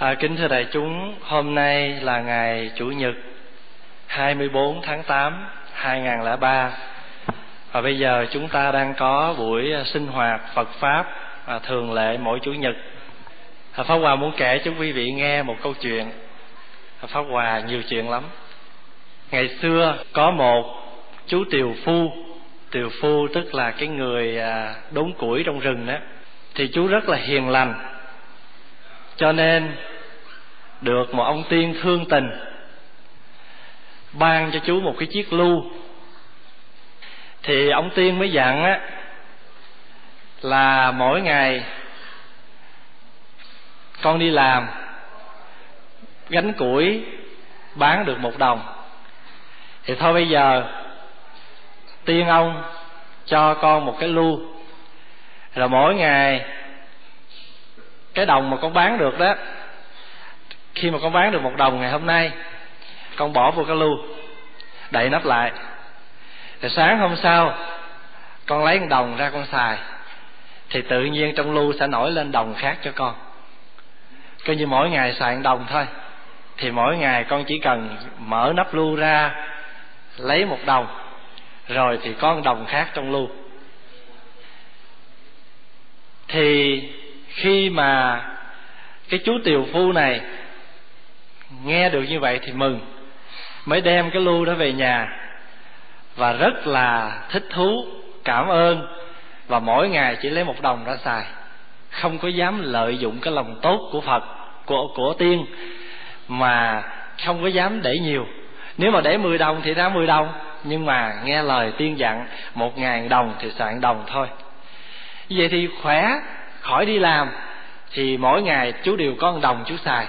À, kính thưa đại chúng, hôm nay là ngày Chủ nhật 24 tháng 8 2003 và bây giờ chúng ta đang có buổi sinh hoạt Phật pháp à, thường lệ mỗi Chủ nhật. À, Pháp Hòa muốn kể cho quý vị nghe một câu chuyện. À, Pháp Hòa nhiều chuyện lắm. Ngày xưa có một chú tiều phu, tiều phu tức là cái người à, đốn củi trong rừng đó, thì chú rất là hiền lành cho nên được một ông tiên thương tình, ban cho chú một cái chiếc lưu thì ông tiên mới dặn á, là mỗi ngày con đi làm, gánh củi bán được một đồng. Thì thôi bây giờ, tiên ông cho con một cái lưu là mỗi ngày, cái đồng mà con bán được đó khi mà con bán được một đồng ngày hôm nay, con bỏ vô cái lưu đậy nắp lại. Rồi sáng hôm sau, con lấy một đồng ra con xài, thì tự nhiên trong lưu sẽ nổi lên đồng khác cho con. Coi như mỗi ngày xài một đồng thôi, thì mỗi ngày con chỉ cần mở nắp lưu ra, lấy một đồng, rồi thì có một đồng khác trong lưu thì khi mà cái chú tiều phu này nghe được như vậy thì mừng. Mới đem cái lưu đó về nhà. Và rất là thích thú, cảm ơn. Và mỗi ngày chỉ lấy một đồng ra xài. Không có dám lợi dụng cái lòng tốt của phật, của của tiên, mà không có dám để nhiều. Nếu mà để 10 đồng thì ra 10 đồng. Nhưng mà nghe lời tiên dặn, một ngàn đồng thì soạn đồng thôi. Vậy thì khỏe, khỏi đi làm, thì mỗi ngày chú đều có một đồng chú xài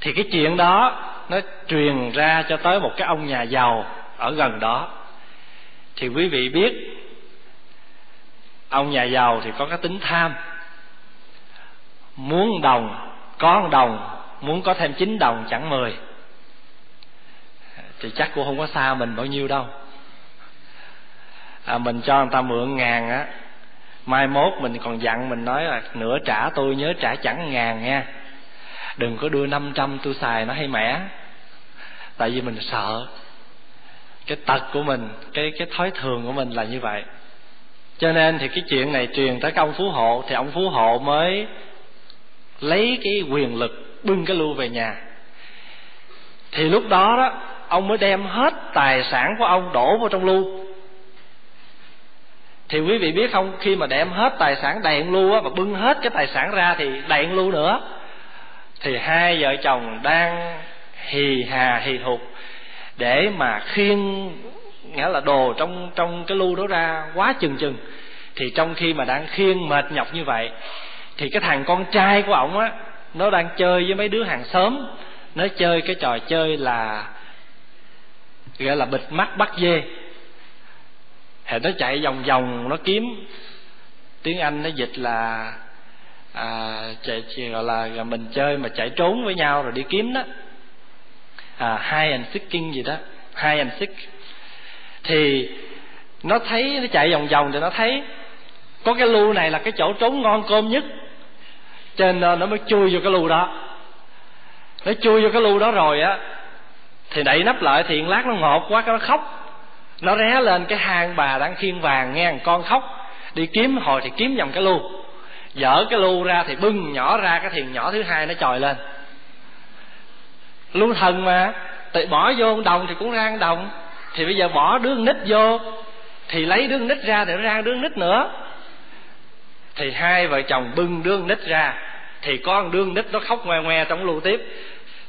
thì cái chuyện đó nó truyền ra cho tới một cái ông nhà giàu ở gần đó. Thì quý vị biết ông nhà giàu thì có cái tính tham. Muốn đồng có một đồng muốn có thêm chín đồng chẳng mười. Thì chắc cũng không có xa mình bao nhiêu đâu. À, mình cho người ta mượn ngàn á mai mốt mình còn dặn mình nói là nửa trả tôi nhớ trả chẳng ngàn nha đừng có đưa năm trăm tôi xài, nó hay mẻ. Tại vì mình sợ cái tật của mình, cái cái thói thường của mình là như vậy. Cho nên thì cái chuyện này truyền tới cái ông phú hộ, thì ông phú hộ mới lấy cái quyền lực bưng cái lưu về nhà. Thì lúc đó đó, ông mới đem hết tài sản của ông đổ vào trong lưu. Thì quý vị biết không, khi mà đem hết tài sản đầy lưu á, và bưng hết cái tài sản ra thì đầy lưu nữa thì hai vợ chồng đang hì hà hì thục để mà khiêng, nghĩa là đồ trong trong cái lưu đó ra quá chừng chừng. Thì trong khi mà đang khiêng mệt nhọc như vậy, thì cái thằng con trai của ổng á, nó đang chơi với mấy đứa hàng xóm. Nó chơi cái trò chơi là, gọi là bịt mắt bắt dê. Thì nó chạy vòng vòng, nó kiếm. Tiếng anh nó dịch là à, chạy gọi là à, mình chơi mà chạy trốn với nhau rồi đi kiếm đó. À, hide and seeking gì đó. Hai and seek. Thì nó thấy nó chạy vòng vòng thì nó thấy có cái lu này là cái chỗ trốn ngon cơm nhất. Cho nên nó mới chui vô cái lu đó. Nó chui vô cái lu đó rồi á thì đậy nắp lại thì lát nó ngọt quá cái nó khóc. Nó ré lên cái hang bà đang khiên vàng nghe con khóc. Đi kiếm hồi thì kiếm vòng cái lu dở cái lu ra thì bưng nhỏ ra cái thuyền nhỏ thứ hai nó trồi lên. Lu thần mà tự bỏ vô đồng thì cũng ra đồng. Thì bây giờ bỏ đứa nít vô thì lấy đứa nít ra thì nó ra đứa nít nữa. Thì hai vợ chồng bưng đứa nít ra thì con đương nít nó khóc ngoe ngoe trong lưu tiếp.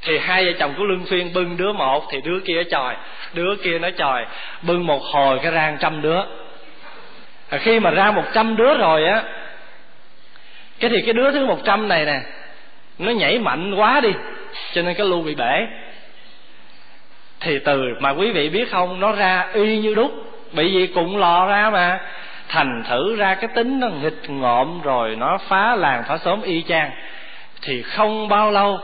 Thì hai vợ chồng của lương xuyên bưng đứa một thì đứa kia chòi đứa kia nó chòi. Bưng một hồi cái rang trăm đứa. À, khi mà ra một trăm đứa rồi á cái thì cái đứa thứ một trăm này nè, nó nhảy mạnh quá đi, cho nên cái lưu bị bể. Thì từ mà quý vị biết không, nó ra y như đúc bị gì cũng lò ra mà. Thành thử ra cái tính nó nghịch ngộm rồi nó phá làng phá xóm y chang. Thì không bao lâu,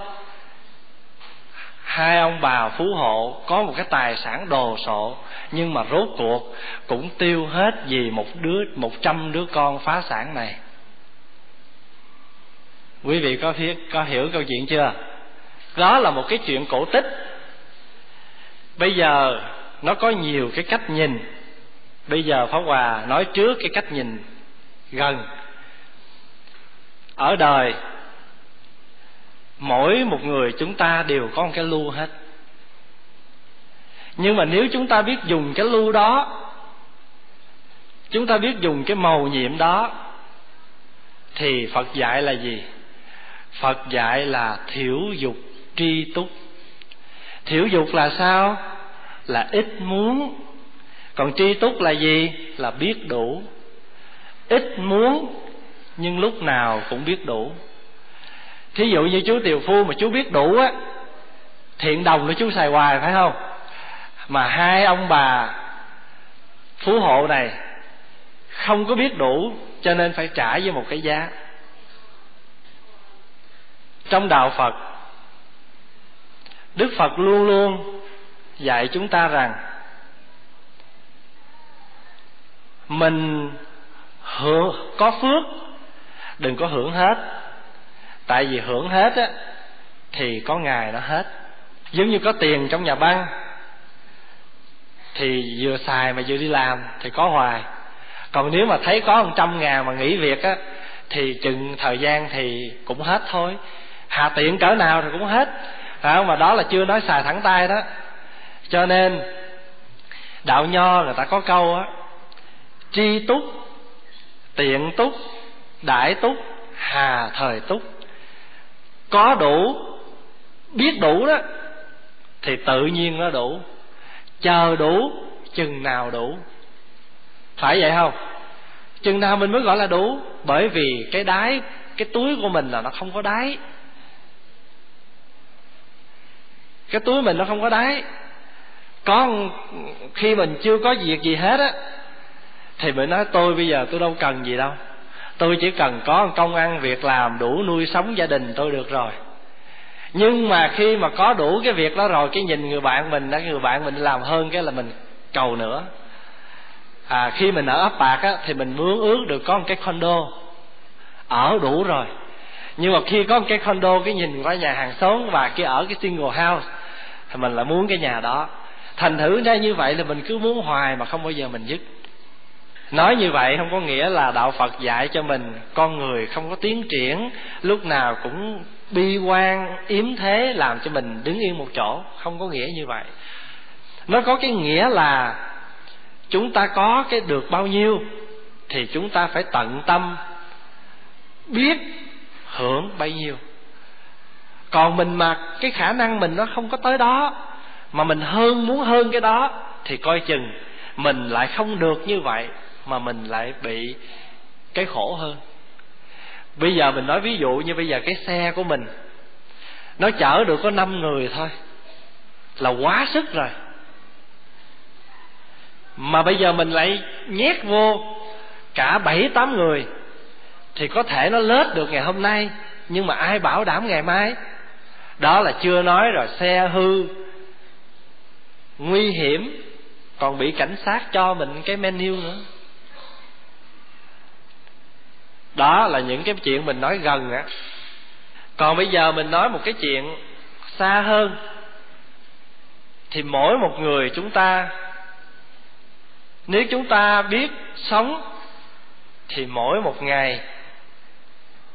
hai ông bà phú hộ có một cái tài sản đồ sộ, nhưng mà rốt cuộc cũng tiêu hết vì một đứa, một trăm đứa con phá sản này quý vị có biết có hiểu câu chuyện chưa? Đó là một cái chuyện cổ tích. Bây giờ nó có nhiều cái cách nhìn. Bây giờ pháp hòa nói trước cái cách nhìn gần. Ở đời, mỗi một người chúng ta đều có một cái lưu hết. Nhưng mà nếu chúng ta biết dùng cái lưu đó, chúng ta biết dùng cái màu nhiệm đó, thì phật dạy là gì? Phật dạy là thiểu dục tri túc. Thiểu dục là sao? Là ít muốn. Còn tri túc là gì? Là biết đủ. Ít muốn, nhưng lúc nào cũng biết đủ. Thí dụ như chú tiều phu mà chú biết đủ á, thiện đồng của chú xài hoài phải không? Mà hai ông bà phú hộ này không có biết đủ, cho nên phải trả với một cái giá trong đạo phật. Đức phật luôn luôn dạy chúng ta rằng, mình hưởng có phước, đừng có hưởng hết. Tại vì hưởng hết á, thì có ngày nó hết. Giống như có tiền trong nhà băng, thì vừa xài mà vừa đi làm thì có hoài. Còn nếu mà thấy có một trăm ngàn mà nghỉ việc á, thì chừng thời gian thì cũng hết thôi hà tiện cỡ nào thì cũng hết. Phải không? Mà đó là chưa nói xài thẳng tay đó. Cho nên, đạo nho người ta có câu á, tri túc, tiện túc, đại túc, hà thời túc. Có đủ, biết đủ đó, thì tự nhiên nó đủ. Chờ đủ, chừng nào đủ. Phải vậy không? Chừng nào mình mới gọi là đủ? Bởi vì cái đáy, cái túi của mình là nó không có đáy. Cái túi mình nó không có đáy. Có khi mình chưa có việc gì hết á, thì mình nói, tôi bây giờ tôi đâu cần gì đâu. Tôi chỉ cần có công ăn việc làm, đủ nuôi sống gia đình tôi được rồi. Nhưng mà khi mà có đủ cái việc đó rồi, cái nhìn người bạn mình đã người bạn mình làm hơn cái là mình cầu nữa. À khi mình ở ấp bạc á, thì mình muốn ước được có một cái condo. Ở đủ rồi nhưng mà khi có một cái condo, cái nhìn qua nhà hàng xóm và kia ở cái single house, thì mình lại muốn cái nhà đó. Thành thử ra như vậy là mình cứ muốn hoài mà không bao giờ mình dứt. Nói như vậy không có nghĩa là đạo phật dạy cho mình con người không có tiến triển, lúc nào cũng bi quan, yếm thế làm cho mình đứng yên một chỗ. Không có nghĩa như vậy. Nó có cái nghĩa là chúng ta có cái được bao nhiêu thì chúng ta phải tận tâm biết hưởng bấy nhiêu. Còn mình mà cái khả năng mình nó không có tới đó, mà mình hơn, muốn hơn cái đó, thì coi chừng mình lại không được như vậy, mà mình lại bị cái khổ hơn. Bây giờ mình nói ví dụ như bây giờ cái xe của mình, nó chở được có năm người thôi, là quá sức rồi. Mà bây giờ mình lại nhét vô cả bảy tám người thì có thể nó lết được ngày hôm nay, nhưng mà ai bảo đảm ngày mai? Đó là chưa nói rồi, xe hư. Nguy hiểm, còn bị cảnh sát cho mình cái menu nữa. Đó là những cái chuyện mình nói gần á. Còn bây giờ mình nói một cái chuyện xa hơn. Thì mỗi một người chúng ta, nếu chúng ta biết sống, thì mỗi một ngày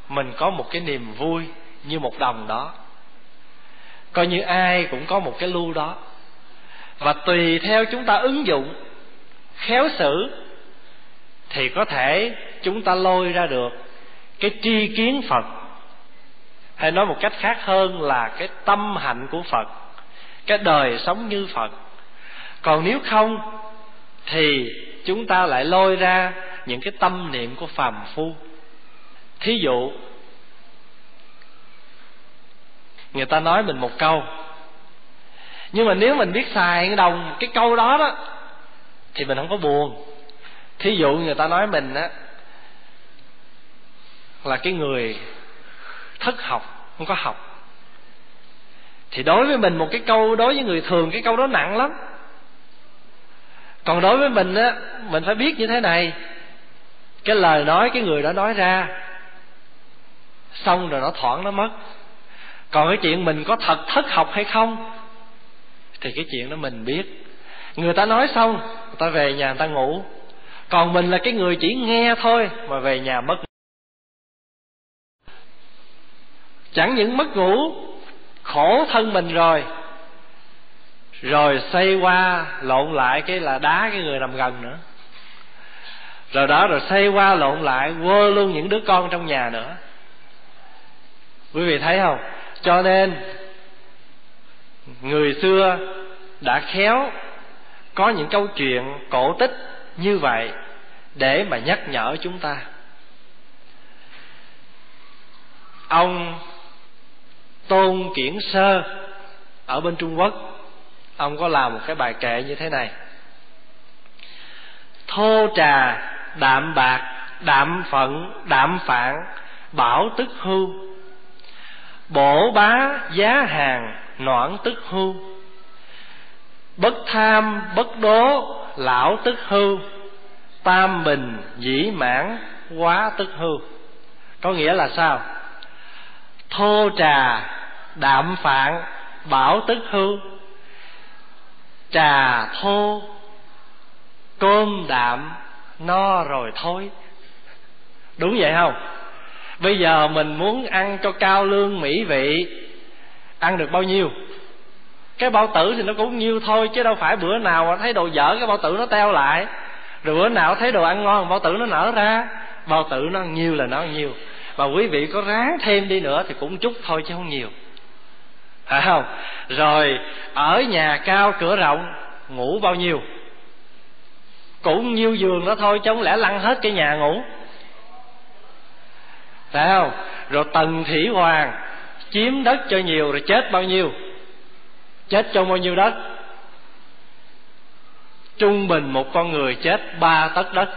mình có một cái niềm vui như một đồng đó. Coi như ai cũng có một cái lưu đó. Và tùy theo chúng ta ứng dụng, khéo xử, thì có thể chúng ta lôi ra được cái tri kiến phật. Hay nói một cách khác hơn là cái tâm hạnh của phật, cái đời sống như phật. Còn nếu không, thì chúng ta lại lôi ra những cái tâm niệm của phàm phu thí dụ, người ta nói mình một câu, nhưng mà nếu mình biết xài cái đồng, cái câu đó đó, thì mình không có buồn. Thí dụ người ta nói mình á, là cái người thất học, không có học, thì đối với mình một cái câu đối với người thường, cái câu đó nặng lắm. Còn đối với mình á, mình phải biết như thế này, cái lời nói cái người đó nói ra xong rồi nó thoảng nó mất. Còn cái chuyện mình có thật thất học hay không, thì cái chuyện đó mình biết. Người ta nói xong, người ta về nhà người ta ngủ. Còn mình là cái người chỉ nghe thôi mà về nhà mất chẳng những mất ngủ, khổ thân mình rồi. Rồi xây qua, lộn lại cái là đá cái người nằm gần nữa. Rồi đó, rồi xây qua, lộn lại quơ luôn những đứa con trong nhà nữa quý vị thấy không? Cho nên, người xưa đã khéo có những câu chuyện cổ tích như vậy để mà nhắc nhở chúng ta. Ông tôn kiển sơ ở bên trung quốc, ông có làm một cái bài kệ như thế này. Thô trà, đạm bạc, đạm phận, đạm phạn, bảo tức hưu bổ bá giá hàng noãn tức hưu. Bất tham, bất đố, lão tức hưu. Tam bình, dĩ mãn, quá tức hưu. Có nghĩa là sao? Thô trà, đạm phạn, bảo tức hưu. Trà thô, cơm đạm, no rồi thôi đúng vậy không? Bây giờ mình muốn ăn cho cao lương mỹ vị. Ăn được bao nhiêu? Cái bao tử thì nó cũng nhiêu thôi, chứ đâu phải bữa nào mà thấy đồ dở, cái bao tử nó teo lại. Rồi bữa nào thấy đồ ăn ngon, bao tử nó nở ra. Bao tử nó nhiêu là nó nhiêu mà quý vị có ráng thêm đi nữa thì cũng chút thôi chứ không nhiều. Phải không? Rồi, ở nhà cao cửa rộng, ngủ bao nhiêu? Cũng nhiêu giường đó thôi, chứ không lẽ lăn hết cái nhà ngủ? Phải không? Rồi tần thủy hoàng, chiếm đất cho nhiều rồi chết bao nhiêu? Chết trong bao nhiêu đất? Trung bình một con người chết ba tấc đất.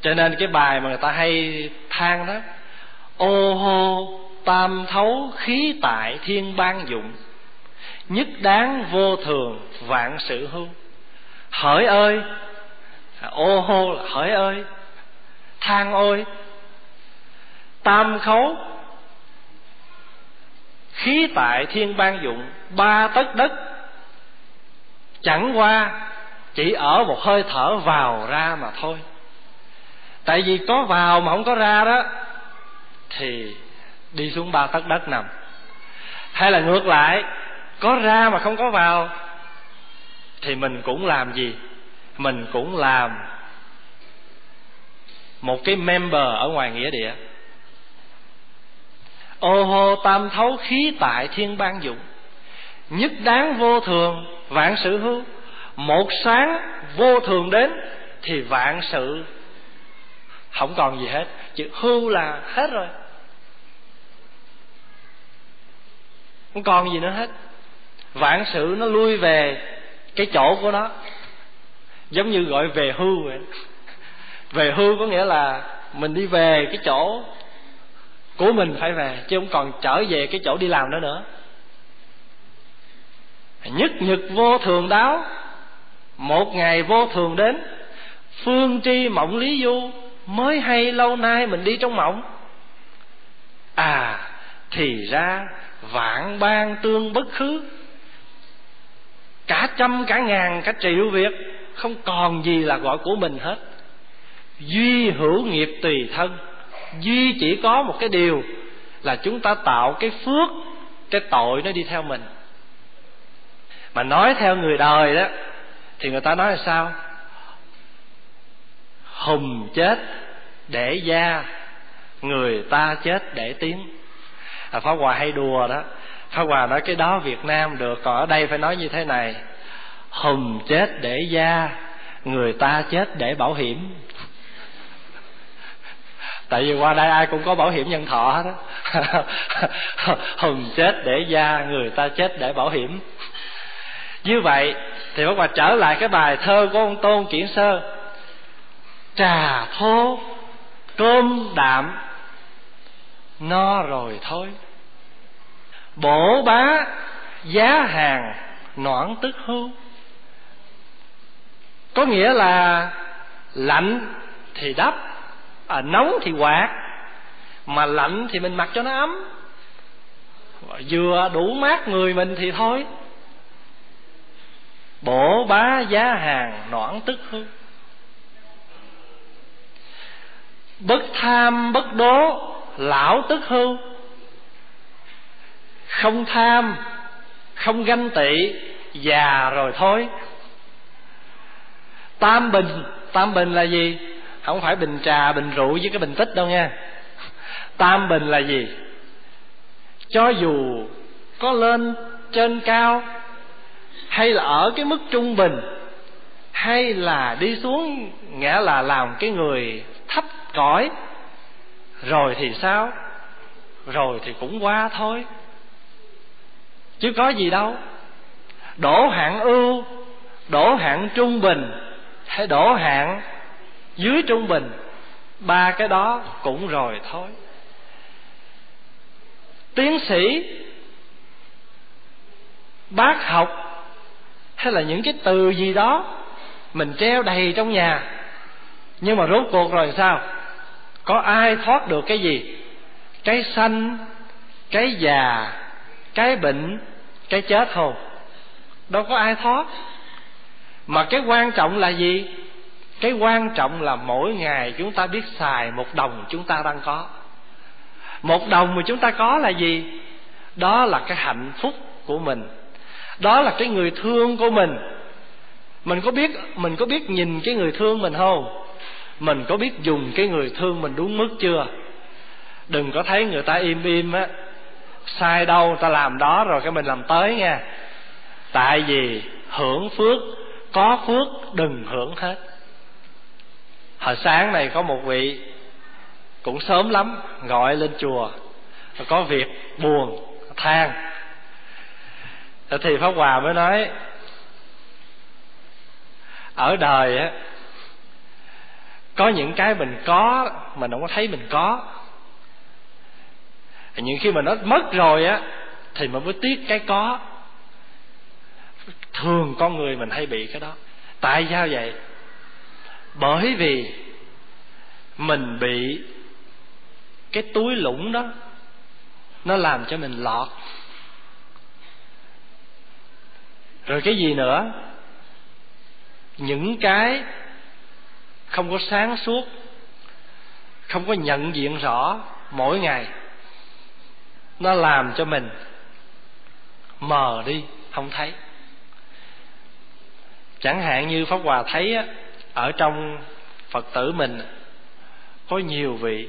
Cho nên cái bài mà người ta hay than đó, ô hô, tam thấu, khí tại, thiên ban dụng, nhất đáng, vô thường, vạn sự hưu hỡi ơi, ô hô là hỡi ơi, than ôi tam khấu. Khí tại thiên ban dụng, ba tấc đất. Chẳng qua, chỉ ở một hơi thở vào ra mà thôi. Tại vì có vào mà không có ra đó, thì đi xuống ba tấc đất nằm. Hay là ngược lại, có ra mà không có vào, thì mình cũng làm gì? Mình cũng làm một cái member ở ngoài nghĩa địa ô hô tam thấu khí tại thiên ban dụng. Nhất đáng vô thường, vạn sự hư. Một sáng vô thường đến, thì vạn sự không còn gì hết. Chữ hư là hết rồi. Không còn gì nữa hết. Vạn sự nó lui về cái chỗ của nó. Giống như gọi về hư vậy. Về hư có nghĩa là mình đi về cái chỗ của mình phải về, chứ không còn trở về cái chỗ đi làm nữa nữa. Nhất nhật vô thường đáo, một ngày vô thường đến, phương tri mộng lý du, mới hay lâu nay mình đi trong mộng. À thì ra vạn ban tương bất khứ, cả trăm cả ngàn cả triệu việc, không còn gì là gọi của mình hết. Duy hữu nghiệp tùy thân duy chỉ có một cái điều là chúng ta tạo cái phước cái tội nó đi theo mình. Mà nói theo người đời đó thì người ta nói là sao? Hùng chết để gia người ta chết để tiếng. À, phá hòa hay đùa đó. Phá hòa nói cái đó việt nam được còn ở đây phải nói như thế này. Hùng chết để gia người ta chết để bảo hiểm tại vì qua đây ai cũng có bảo hiểm nhân thọ hết á. Hùng chết để gia người ta chết để bảo hiểm. Như vậy thì bác hòa trở lại cái bài thơ của ông tôn kiển sơ. Trà thô cơm đạm, no rồi thôi. Bổ bá, giá hàng, noãn tức hưu. Có nghĩa là lạnh thì đắp à, nóng thì quạt mà lạnh thì mình mặc cho nó ấm. Vừa đủ mát người mình thì thôi. Bổ bá giá hàng noãn tức hư. Bất tham bất đố lão tức hư, không tham không ganh tị già rồi thôi. Tam bình tam bình là gì? Không phải bình trà, bình rượu với cái bình tích đâu nha. Tam bình là gì? Cho dù có lên trên cao, hay là ở cái mức trung bình, hay là đi xuống, nghĩa là làm cái người thấp cõi, rồi thì sao? Rồi thì cũng qua thôi. Chứ có gì đâu. Đổ hạng ưu, đổ hạng trung bình, hay đổ hạng dưới trung bình, ba cái đó cũng rồi thôi. Tiến sĩ, bác học, hay là những cái từ gì đó mình treo đầy trong nhà, nhưng mà rốt cuộc rồi sao? Có ai thoát được cái gì? Cái sanh, cái già, cái bệnh, cái chết không? Đâu có ai thoát. Mà cái quan trọng là gì? Cái quan trọng là mỗi ngày chúng ta biết xài một đồng chúng ta đang có. Một đồng mà chúng ta có là gì? Đó là cái hạnh phúc của mình. Đó là cái người thương của mình. Mình có biết, mình có biết nhìn cái người thương mình không? Mình có biết dùng cái người thương mình đúng mức chưa? Đừng có thấy người ta im im á. Sai đâu, ta làm đó rồi cái mình làm tới nha tại vì hưởng phước, có phước, đừng hưởng hết hồi sáng này có một vị cũng sớm lắm gọi lên chùa. Có việc buồn than. Thì pháp hòa mới nói, ở đời á, có những cái mình có mình không có thấy mình có. Những khi mà nó mất rồi á, thì mình mới tiếc cái có. Thường con người mình hay bị cái đó. Tại sao vậy? Bởi vì mình bị cái túi lũng đó nó làm cho mình lọt. Rồi cái gì nữa? Những cái không có sáng suốt không có nhận diện rõ mỗi ngày nó làm cho mình mờ đi không thấy. Chẳng hạn như pháp hòa thấy á, ở trong phật tử mình, có nhiều vị.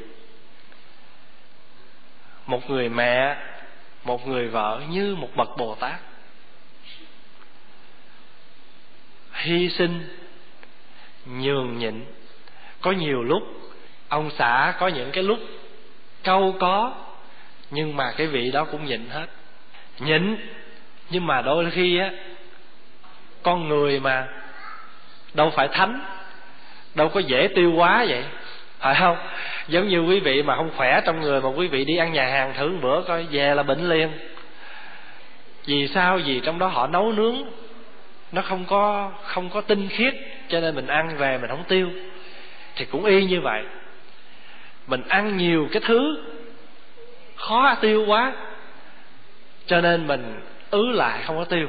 Một người mẹ, một người vợ như một bậc bồ tát. Hy sinh, nhường nhịn. Có nhiều lúc, ông xã có những cái lúc câu có, nhưng mà cái vị đó cũng nhịn hết. Nhịn, nhưng mà đôi khi á, con người mà đâu phải thánh. Đâu có dễ tiêu quá vậy. Phải không? Giống như quý vị mà không khỏe trong người mà quý vị đi ăn nhà hàng thử một bữa coi, về là bệnh liền. Vì sao? Vì trong đó họ nấu nướng. Nó không có không có tinh khiết, cho nên mình ăn về mình không tiêu. Thì cũng y như vậy. Mình ăn nhiều cái thứ khó tiêu quá cho nên mình ứ lại không có tiêu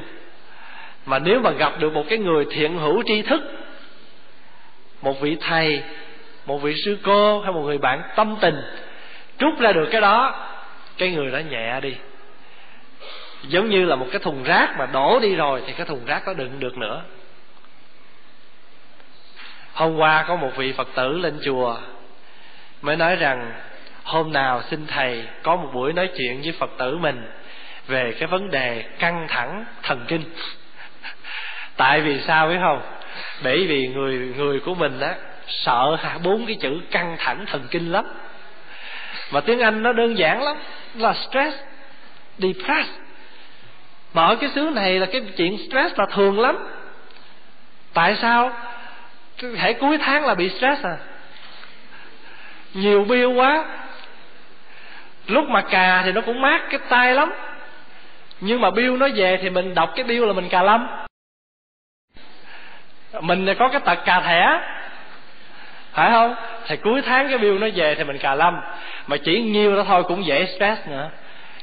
mà nếu mà gặp được một cái người thiện hữu tri thức, một vị thầy, một vị sư cô hay một người bạn tâm tình, trút ra được cái đó, cái người đó nhẹ đi. Giống như là một cái thùng rác mà đổ đi rồi thì cái thùng rác đó đựng được nữa. Hôm qua có một vị phật tử lên chùa, mới nói rằng, hôm nào xin thầy có một buổi nói chuyện với phật tử mình về cái vấn đề căng thẳng thần kinh tại vì sao biết không? Bởi vì người người của mình á, sợ bốn cái chữ căng thẳng thần kinh lắm. Mà tiếng anh nó đơn giản lắm, là stress, depressed. Mà ở cái xứ này là cái chuyện stress là thường lắm. Tại sao? Hãy cuối tháng là bị stress à? Nhiều bill quá. Lúc mà cà thì nó cũng mát cái tay lắm. Nhưng mà bill nó về thì mình đọc cái bill là mình cà lâm mình có cái tật cà thẻ. Phải không? Thì cuối tháng cái bill nó về thì mình cà lâm. Mà chỉ nhiêu đó thôi cũng dễ stress nữa.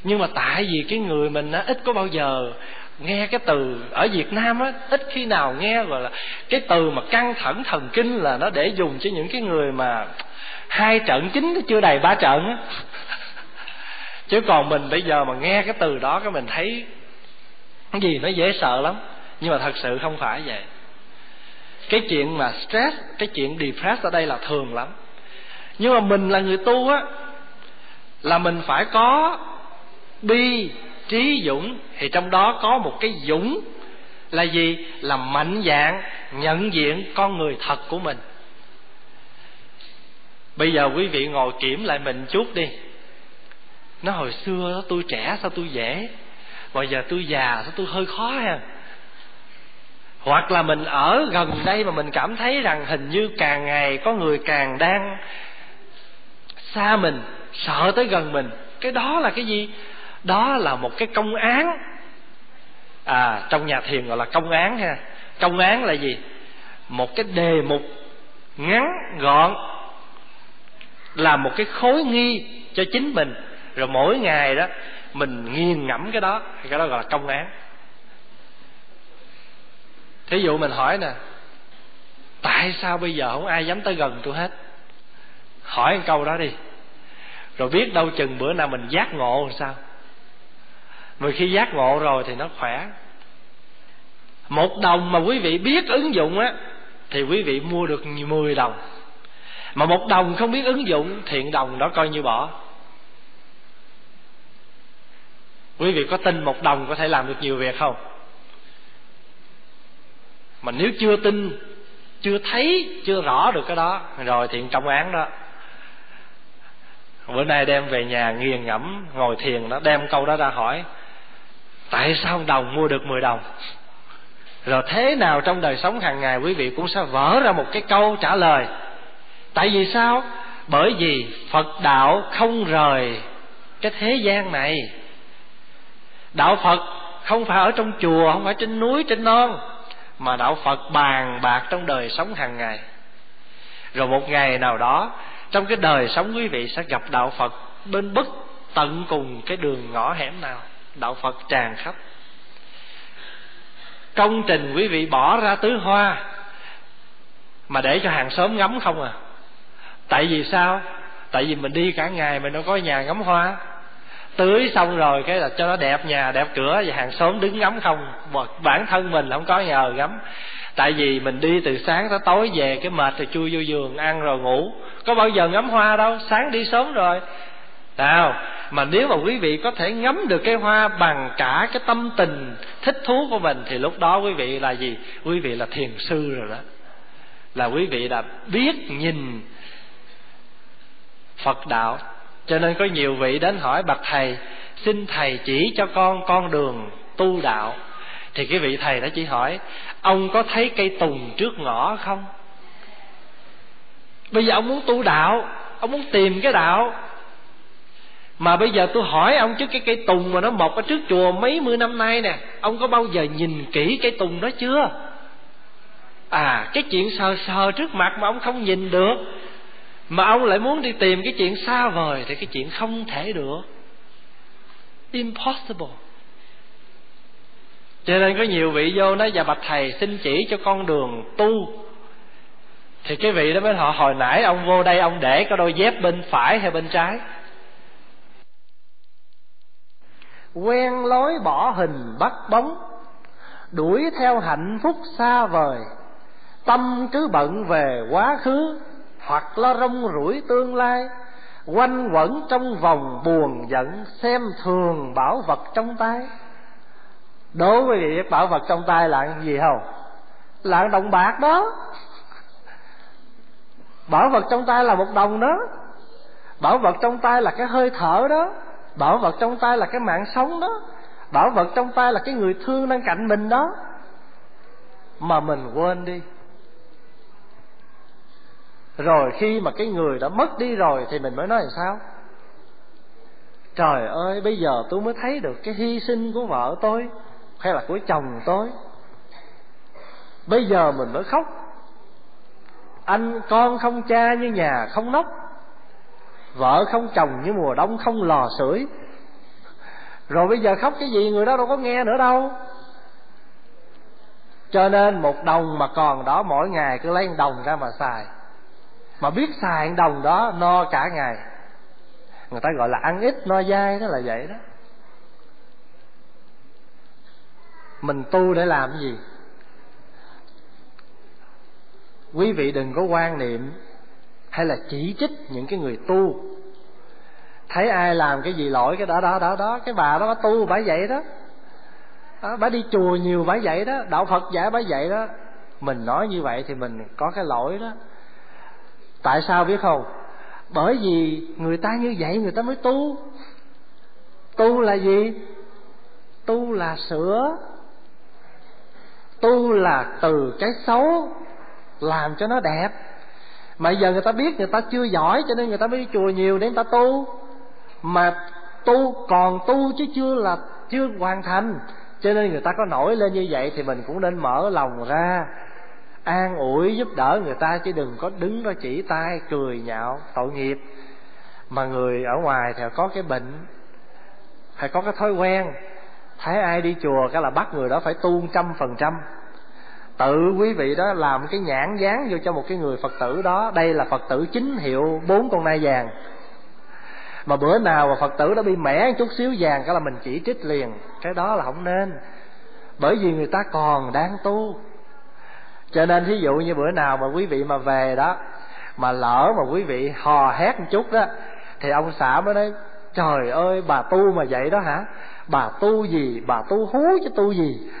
Nhưng mà tại vì cái người mình á, ít có bao giờ nghe cái từ ở Việt Nam á, ít khi nào nghe, gọi là, cái từ mà căng thẳng thần kinh là nó để dùng cho những cái người mà hai trận chính chưa đầy ba trận á. Chứ còn mình bây giờ mà nghe cái từ đó cái mình thấy cái gì nó dễ sợ lắm. Nhưng mà thật sự không phải vậy cái chuyện mà stress, cái chuyện depressed ở đây là thường lắm. Nhưng mà mình là người tu á, là mình phải có bi, trí dũng. Thì trong đó có một cái dũng là gì? Là mạnh dạng, nhận diện con người thật của mình. Bây giờ quý vị ngồi kiểm lại mình chút đi. Nó hồi xưa tôi trẻ sao tôi dễ? Bây giờ tôi già sao tôi hơi khó ha? Hoặc là mình ở gần đây mà mình cảm thấy rằng hình như càng ngày có người càng đang xa mình, sợ tới gần mình. Cái đó là cái gì? Đó là một cái công án. À trong nhà thiền gọi là công án ha. Công án là gì? Một cái đề mục ngắn gọn, là một cái khối nghi cho chính mình. Rồi mỗi ngày đó, mình nghiền ngẫm cái đó. Cái đó gọi là công án thí dụ mình hỏi nè, tại sao bây giờ không ai dám tới gần tôi hết? Hỏi một câu đó đi. Rồi biết đâu chừng bữa nào mình giác ngộ làm sao. Mà khi giác ngộ rồi thì nó khỏe. Một đồng mà quý vị biết ứng dụng á, thì quý vị mua được 10 đồng. Mà một đồng không biết ứng dụng, thiện đồng đó coi như bỏ. Quý vị có tin một đồng có thể làm được nhiều việc không? Mà nếu chưa tin, chưa thấy, chưa rõ được cái đó, rồi thì trong án đó. Bữa nay đem về nhà nghiền ngẫm, ngồi thiền đó, đem câu đó ra hỏi, tại sao đồng mua được 10 đồng? Rồi thế nào trong đời sống hàng ngày quý vị cũng sẽ vỡ ra một cái câu trả lời. Tại vì sao? Bởi vì phật đạo không rời cái thế gian này. Đạo phật không phải ở trong chùa, không phải trên núi, trên non mà đạo phật bàn bạc trong đời sống hàng ngày. Rồi một ngày nào đó, trong cái đời sống quý vị sẽ gặp đạo phật bên bất tận cùng cái đường ngõ hẻm nào. Đạo phật tràn khắp. Công trình quý vị bỏ ra tứ hoa mà để cho hàng xóm ngắm không à. Tại vì sao? Tại vì mình đi cả ngày mình đâu có nhà ngắm hoa tưới xong rồi, cái là cho nó đẹp nhà, đẹp cửa, và hàng xóm đứng ngắm không. Bản thân mình không có nhờ ngắm. Tại vì mình đi từ sáng tới tối về, cái mệt rồi chui vô giường, ăn rồi ngủ. Có bao giờ ngắm hoa đâu, sáng đi sớm rồi. Nào, mà nếu mà quý vị có thể ngắm được cái hoa bằng cả cái tâm tình thích thú của mình, thì lúc đó quý vị là gì? Quý vị là thiền sư rồi đó. Là quý vị đã biết nhìn phật đạo cho nên có nhiều vị đến hỏi, bạch thầy, xin thầy chỉ cho con con đường tu đạo. Thì cái vị thầy đó chỉ hỏi, ông có thấy cây tùng trước ngõ không? Bây giờ ông muốn tu đạo, ông muốn tìm cái đạo. Mà bây giờ tôi hỏi ông trước cái cây tùng mà nó mọc ở trước chùa mấy mươi năm nay nè, ông có bao giờ nhìn kỹ cây tùng đó chưa? À cái chuyện sờ sờ trước mặt mà ông không nhìn được mà ông lại muốn đi tìm cái chuyện xa vời thì cái chuyện không thể được. Impossible. Cho nên có nhiều vị vô nói và bạch thầy, xin chỉ cho con đường tu. Thì cái vị đó mới họ hồi nãy ông vô đây ông để cái đôi dép bên phải hay bên trái? Quen lối bỏ hình bắt bóng, đuổi theo hạnh phúc xa vời. Tâm cứ bận về quá khứ hoặc lo rong rủi tương lai, quanh quẩn trong vòng buồn giận xem thường bảo vật trong tay. Đối với vị bảo vật trong tay là gì không? Là đồng bạc đó. Bảo vật trong tay là một đồng đó. Bảo vật trong tay là cái hơi thở đó. Bảo vật trong tay là cái mạng sống đó. Bảo vật trong tay là cái người thương đang cạnh mình đó. Mà mình quên đi rồi khi mà cái người đã mất đi rồi thì mình mới nói làm sao? Trời ơi, bây giờ tôi mới thấy được cái hy sinh của vợ tôi, hay là của chồng tôi. Bây giờ mình mới khóc. Anh con không cha như nhà không nóc, vợ không chồng như mùa đông không lò sưởi. Rồi bây giờ khóc cái gì, người đó đâu có nghe nữa đâu. Cho nên một đồng mà còn đó mỗi ngày cứ lấy một đồng ra mà xài mà biết xài đồng đó no cả ngày. Người ta gọi là ăn ít no dai đó là vậy đó. Mình tu để làm gì? Quý vị đừng có quan niệm hay là chỉ trích những cái người tu. Thấy ai làm cái gì lỗi cái đó đó đó đó cái bà đó bà tu bà vậy đó. Đó, bà đi chùa nhiều bà vậy đó. Đạo phật dạy bà vậy đó. Mình nói như vậy thì mình có cái lỗi đó tại sao biết không? Bởi vì người ta như vậy người ta mới tu. Tu là gì? Tu là sửa. Tu là từ cái xấu làm cho nó đẹp. Mà giờ người ta biết người ta chưa giỏi cho nên người ta mới đi chùa nhiều để người ta tu. Mà tu còn tu chứ chưa là, chưa hoàn thành. Cho nên người ta có nổi lên như vậy thì mình cũng nên mở lòng ra an ủi giúp đỡ người ta, chứ đừng có đứng đó chỉ tay cười nhạo tội nghiệp. Mà người ở ngoài thì có cái bệnh hay có cái thói quen, thấy ai đi chùa cái là bắt người đó phải tu trăm phần trăm. Tự quý vị đó làm cái nhãn dán vô cho một cái người phật tử đó. Đây là phật tử chính hiệu bốn con nai vàng. Mà bữa nào mà phật tử đó bị mẻ chút xíu vàng cái là mình chỉ trích liền. Cái đó là không nên. Bởi vì người ta còn đang tu cho nên thí dụ như bữa nào mà quý vị mà về đó mà lỡ mà quý vị hò hét một chút đó thì ông xã mới nói trời ơi bà tu mà vậy đó hả? Bà tu gì? Bà tu hú chứ tu gì?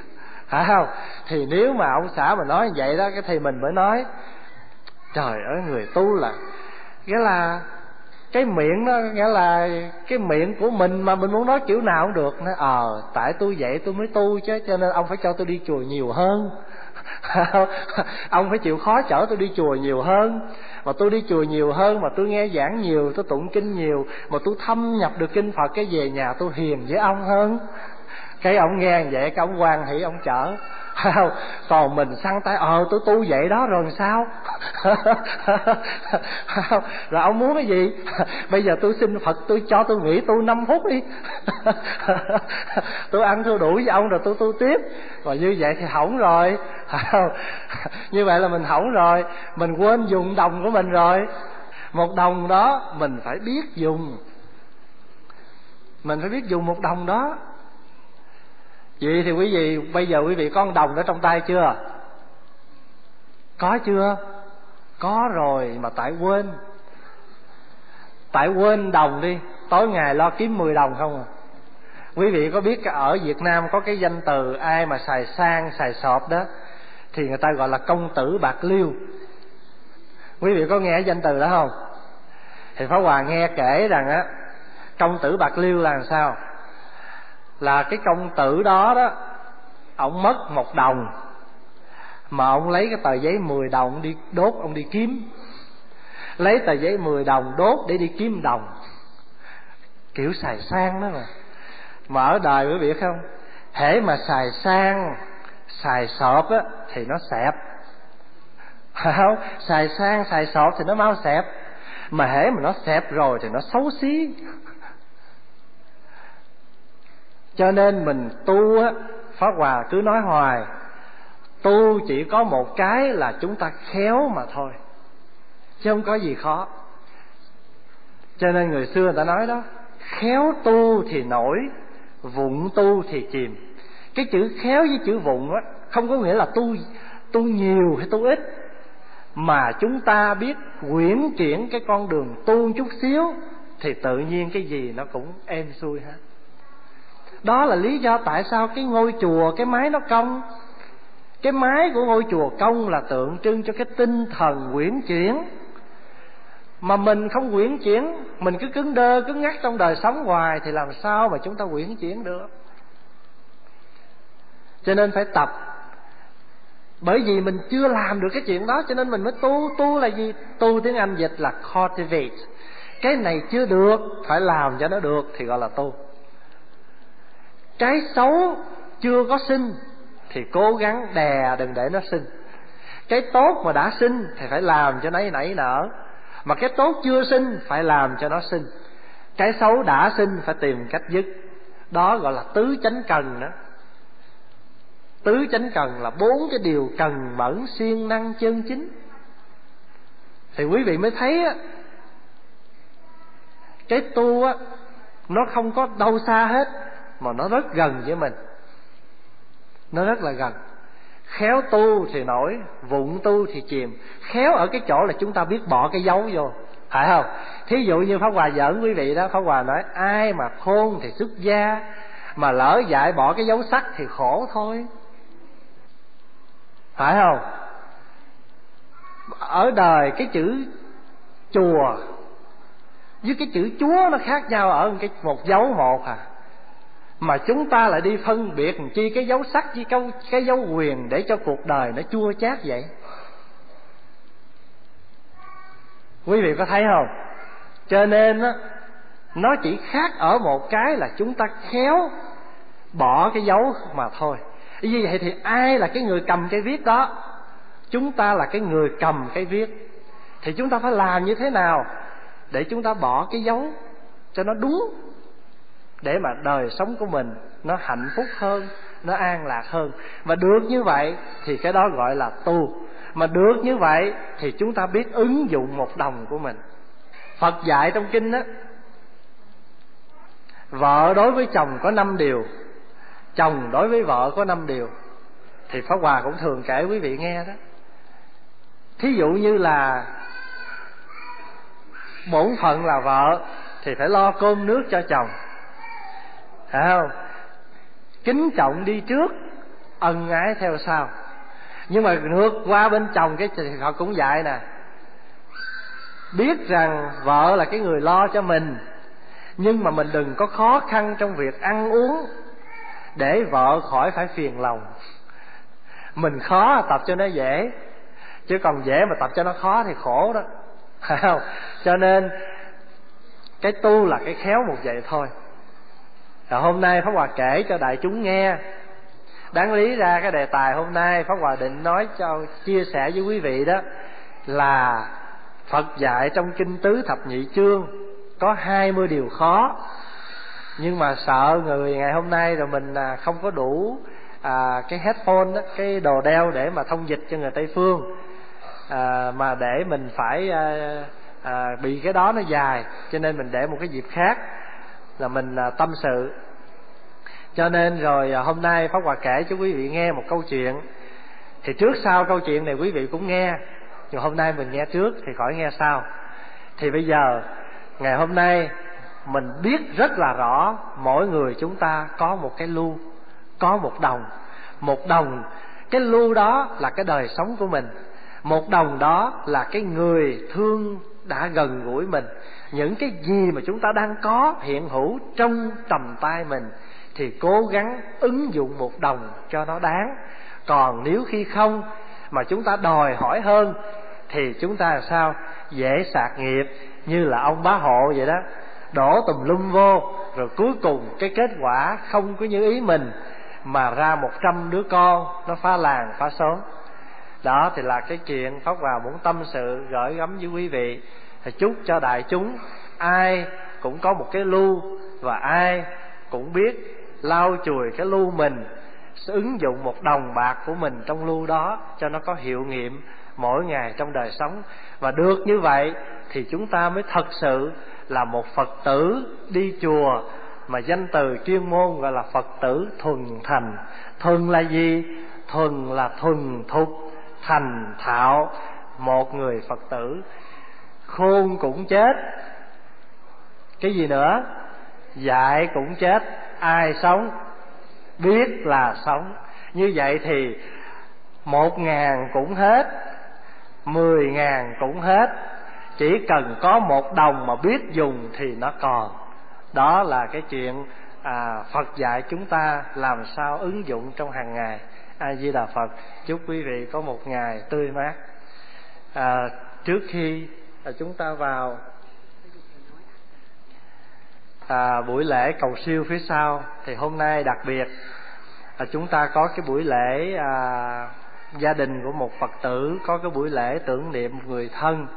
Hả không? Thì nếu mà ông xã mà nói vậy đó cái thì mình mới nói trời ơi người tu là nghĩa là cái miệng đó nghĩa là cái miệng của mình mà mình muốn nói kiểu nào cũng được. Nó ờ à, tại tôi vậy tôi mới tu chứ cho nên ông phải cho tôi đi chùa nhiều hơn. ông phải chịu khó chở tôi đi chùa nhiều hơn. Mà tôi đi chùa nhiều hơn, mà tôi nghe giảng nhiều, tôi tụng kinh nhiều, mà tôi thâm nhập được kinh phật, cái về nhà tôi hiền với ông hơn. Cái ông nghe vậy, cái ông quan hỷ, ông chở không còn mình săn tay ờ tôi tu vậy đó rồi sao? Rồi ông muốn cái gì? Bây giờ tôi xin phật, tôi cho tôi nghỉ tu năm phút đi. Tôi ăn tôi đủ với ông rồi tôi tu tiếp. Và như vậy thì hỏng rồi. Như vậy là mình hỏng rồi. Mình quên dùng đồng của mình rồi. Một đồng đó mình phải biết dùng. Mình phải biết dùng một đồng đó vậy thì quý vị, bây giờ quý vị có đồng ở trong tay chưa? Có chưa? Có rồi, mà tại quên. Tại quên đồng đi, tối ngày lo kiếm 10 đồng không à? Quý vị có biết ở việt nam có cái danh từ ai mà xài sang, xài sọp đó? Thì người ta gọi là công tử bạc liêu. Quý vị có nghe danh từ đó không? Thì pháp hòa nghe kể rằng á, công tử bạc liêu là làm sao? Là cái công tử đó đó, ông mất một đồng, mà ông lấy cái tờ giấy 10 đồng đi đốt, ông đi kiếm. Lấy tờ giấy 10 đồng đốt để đi kiếm đồng. Kiểu xài sang đó mà. Mà ở đời quý vị biết không? Hễ mà xài sang, xài sọp á, thì nó xẹp. Không, xài sang, xài sọp thì nó mau xẹp. Mà hễ mà nó xẹp rồi thì nó xấu xí cho nên mình tu á, pháp hòa cứ nói hoài, tu chỉ có một cái là chúng ta khéo mà thôi, chứ không có gì khó. Cho nên người xưa người ta nói đó, khéo tu thì nổi, vụng tu thì chìm. Cái chữ khéo với chữ vụng á, không có nghĩa là tu tu nhiều hay tu ít, mà chúng ta biết quyển chuyển cái con đường tu chút xíu thì tự nhiên cái gì nó cũng êm xuôi hết đó là lý do tại sao cái ngôi chùa, cái mái nó cong. Cái mái của ngôi chùa cong là tượng trưng cho cái tinh thần quyển chuyển. Mà mình không quyển chuyển, mình cứ cứng đơ, cứng ngắc trong đời sống hoài thì làm sao mà chúng ta quyển chuyển được? Cho nên phải tập. Bởi vì mình chưa làm được cái chuyện đó, cho nên mình mới tu. Tu là gì? Tu tiếng anh dịch là cultivate. Cái này chưa được, phải làm cho nó được thì gọi là tu cái xấu chưa có sinh thì cố gắng đè đừng để nó sinh. Cái tốt mà đã sinh thì phải làm cho nó nảy nở. Mà cái tốt chưa sinh phải làm cho nó sinh. Cái xấu đã sinh phải tìm cách dứt. Đó gọi là tứ chánh cần đó. Tứ chánh cần là bốn cái điều cần mẫn, siêng, năng, chân, chính. Thì quý vị mới thấy á, cái tu á, nó không có đâu xa hết mà nó rất gần với mình. Nó rất là gần. Khéo tu thì nổi, vụng tu thì chìm. Khéo ở cái chỗ là chúng ta biết bỏ cái dấu vô. Phải không? Thí dụ như pháp hòa giỡn quý vị đó, pháp hòa nói, ai mà khôn thì xuất gia, mà lỡ dại bỏ cái dấu sắc thì khổ thôi. Phải không? Ở đời cái chữ chùa với cái chữ chúa nó khác nhau ở cái, một dấu một à mà chúng ta lại đi phân biệt chi cái dấu sắc chi cái, cái dấu quyền để cho cuộc đời nó chua chát vậy? Quý vị có thấy không? Cho nên á nó chỉ khác ở một cái là chúng ta khéo bỏ cái dấu mà thôi. Như vậy thì ai là cái người cầm cái viết đó? Chúng ta là cái người cầm cái viết. Thì chúng ta phải làm như thế nào để chúng ta bỏ cái dấu cho nó đúng? Để mà đời sống của mình nó hạnh phúc hơn, nó an lạc hơn. Và được như vậy thì cái đó gọi là tu. Mà được như vậy thì chúng ta biết ứng dụng một đồng của mình. Phật dạy trong kinh á, vợ đối với chồng có năm điều, chồng đối với vợ có năm điều. Thì pháp hòa cũng thường kể quý vị nghe đó. Thí dụ như là bổn phận là vợ thì phải lo cơm nước cho chồng phải không? Kính trọng đi trước, ân ái theo sau. Nhưng mà ngược qua bên chồng cái thì họ cũng dạy nè. Biết rằng vợ là cái người lo cho mình, nhưng mà mình đừng có khó khăn trong việc ăn uống để vợ khỏi phải phiền lòng. Mình khó tập cho nó dễ, chứ còn dễ mà tập cho nó khó thì khổ đó. Phải không? Cho nên cái tu là cái khéo một vậy thôi rồi hôm nay pháp hòa kể cho đại chúng nghe. Đáng lý ra cái đề tài hôm nay pháp hòa định nói cho chia sẻ với quý vị đó là phật dạy trong kinh tứ thập nhị chương có hai mươi điều khó. Nhưng mà sợ người ngày hôm nay rồi mình à, không có đủ à, cái headphone đó, cái đồ đeo để mà thông dịch cho người tây phương à, mà để mình phải à, à, bị cái đó nó dài cho nên mình để một cái dịp khác là mình là tâm sự. Cho nên rồi à, hôm nay pháp hòa kể cho quý vị nghe một câu chuyện. Thì trước sau câu chuyện này quý vị cũng nghe, nhưng hôm nay mình nghe trước thì khỏi nghe sau. Thì bây giờ, ngày hôm nay mình biết rất là rõ mỗi người chúng ta có một cái lưu có một đồng. Một đồng, cái lưu đó là cái đời sống của mình. Một đồng đó là cái người thương đã gần gũi mình những cái gì mà chúng ta đang có hiện hữu trong tầm tay mình thì cố gắng ứng dụng một đồng cho nó đáng. Còn nếu khi không mà chúng ta đòi hỏi hơn thì chúng ta sao? Dễ sạc nghiệp, như là ông bá hộ vậy đó. Đổ tùm lum vô, rồi cuối cùng cái kết quả không có như ý mình, mà ra một trăm đứa con, nó phá làng, phá xóm. Đó thì là cái chuyện pháp hòa muốn tâm sự, gửi gắm với quý vị thì chúc cho đại chúng, ai cũng có một cái lưu và ai cũng biết lau chùi cái lưu mình, ứng dụng một đồng bạc của mình trong lưu đó cho nó có hiệu nghiệm mỗi ngày trong đời sống. Và được như vậy thì chúng ta mới thật sự là một phật tử đi chùa mà danh từ chuyên môn gọi là phật tử thuần thành. Thuần là gì? Thuần là thuần thục, thành thạo một người phật tử khôn cũng chết. Cái gì nữa? Dạy cũng chết. Ai sống biết là sống. Như vậy thì một ngàn cũng hết mười ngàn cũng hết. Chỉ cần có một đồng mà biết dùng thì nó còn. Đó là cái chuyện à, phật dạy chúng ta làm sao ứng dụng trong hàng ngày. A di đà phật chúc quý vị có một ngày tươi mát. À, trước khi là chúng ta vào à, buổi lễ cầu siêu phía sau. Thì hôm nay đặc biệt à, chúng ta có cái buổi lễ à, gia đình của một phật tử có cái buổi lễ tưởng niệm người thân.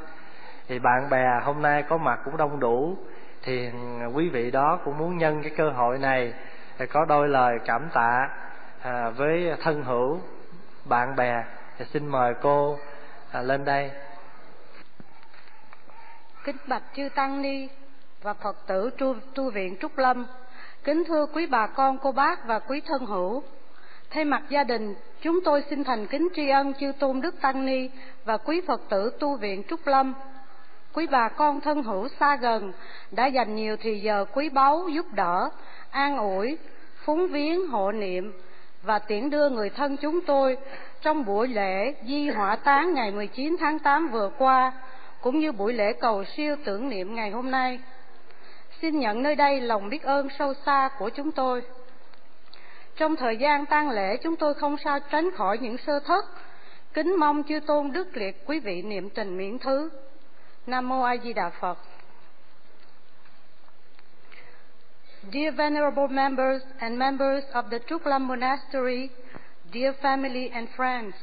Thì bạn bè hôm nay có mặt cũng đông đủ. Thì quý vị đó cũng muốn nhân cái cơ hội này để có đôi lời cảm tạ à, với thân hữu bạn bè. Thì xin mời cô à, lên đây kính bạch chư tăng ni và phật tử tu, tu viện trúc lâm. Kính thưa quý bà con cô bác và quý thân hữu. Thay mặt gia đình chúng tôi xin thành kính tri ân chư tôn đức tăng ni và quý phật tử tu viện trúc lâm. Quý bà con thân hữu xa gần đã dành nhiều thì giờ quý báu giúp đỡ an ủi phúng viếng hộ niệm và tiễn đưa người thân chúng tôi trong buổi lễ di hỏa táng ngày 19 tháng 8 vừa qua, cũng như buổi lễ cầu siêu tưởng niệm ngày hôm nay. Xin nhận nơi đây lòng biết ơn sâu xa của chúng tôi. Trong thời gian tang lễ, chúng tôi không sao tránh khỏi những sơ thất. Kính mong chư tôn đức liệt quý vị niệm tình miễn thứ. Nam mô A Di Đà Phật. Dear venerable members and members of the Truklam Monastery, dear family and friends,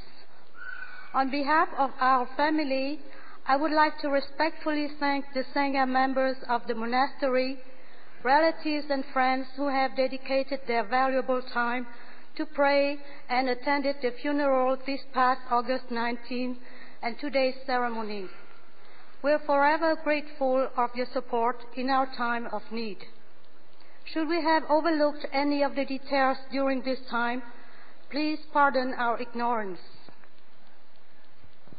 on behalf of our family, I would like to respectfully thank the Sangha members of the monastery, relatives and friends who have dedicated their valuable time to pray and attended the funeral this past August 19 and today's ceremony. We're forever grateful of your support in our time of need. Should we have overlooked any of the details during this time, please pardon our ignorance.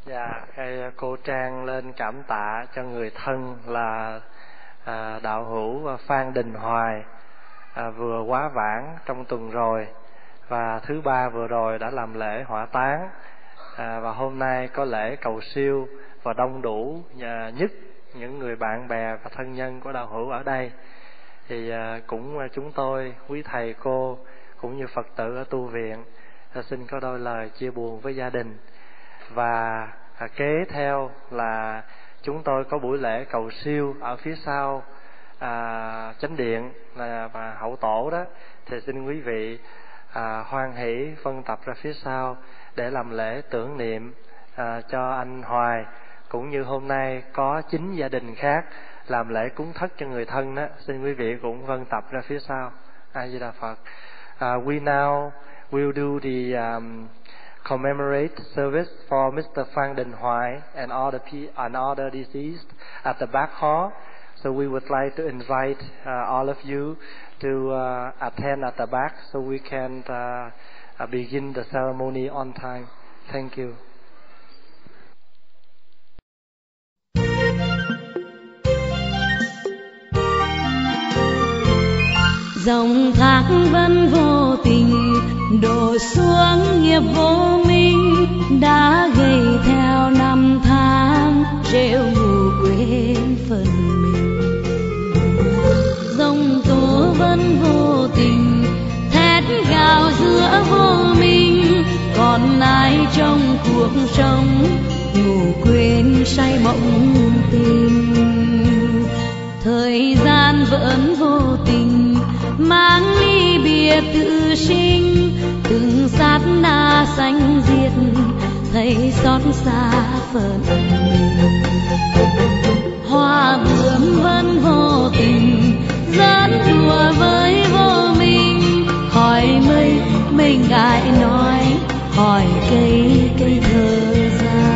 Dạ, à, cô Trang lên cảm tạ cho người thân là à, đạo hữu à, Phan Đình Hoài à, vừa quá vãng trong tuần rồi và thứ ba vừa rồi đã làm lễ hỏa táng. À, và hôm nay có lễ cầu siêu và đông đủ à, nhất những người bạn bè và thân nhân của đạo hữu ở đây. Thì à, cũng à, chúng tôi quý thầy cô cũng như phật tử ở tu viện à, xin có đôi lời chia buồn với gia đình và à, kế theo là chúng tôi có buổi lễ cầu siêu ở phía sau à, chánh điện là và hậu tổ đó. Thì xin quý vị à, hoan hỷ phân tập ra phía sau để làm lễ tưởng niệm à, cho anh Hoài. Cũng như hôm nay có chín gia đình khác làm lễ cúng thất cho người thân đó. Xin quý vị cũng vân tập ra phía sau. A di đà phật. Uh, we now will do the um, commemorate service for Mr. Phan Đình Hoài and pe- and other deceased at the back hall. So we would like to invite uh, all of you to uh, attend at the back so we can uh, uh begin the ceremony on time. Thank you. dòng thác vẫn vô tình đổ xuống nghiệp vô minh đã gây theo năm tháng rêu ngủ quên phần mình. Dòng tố vẫn vô tình, thét gào giữa vô minh. Còn ai trong cuộc sống ngủ quên say mộng tình thời gian vẫn vô tình mang ly bia tự sinh, từng sát na xanh diệt thấy xót xa phần mình hoa bướm vẫn vô tình dẫn đùa với vô minh. Hỏi mây mình ngại nói, hỏi cây cây thơ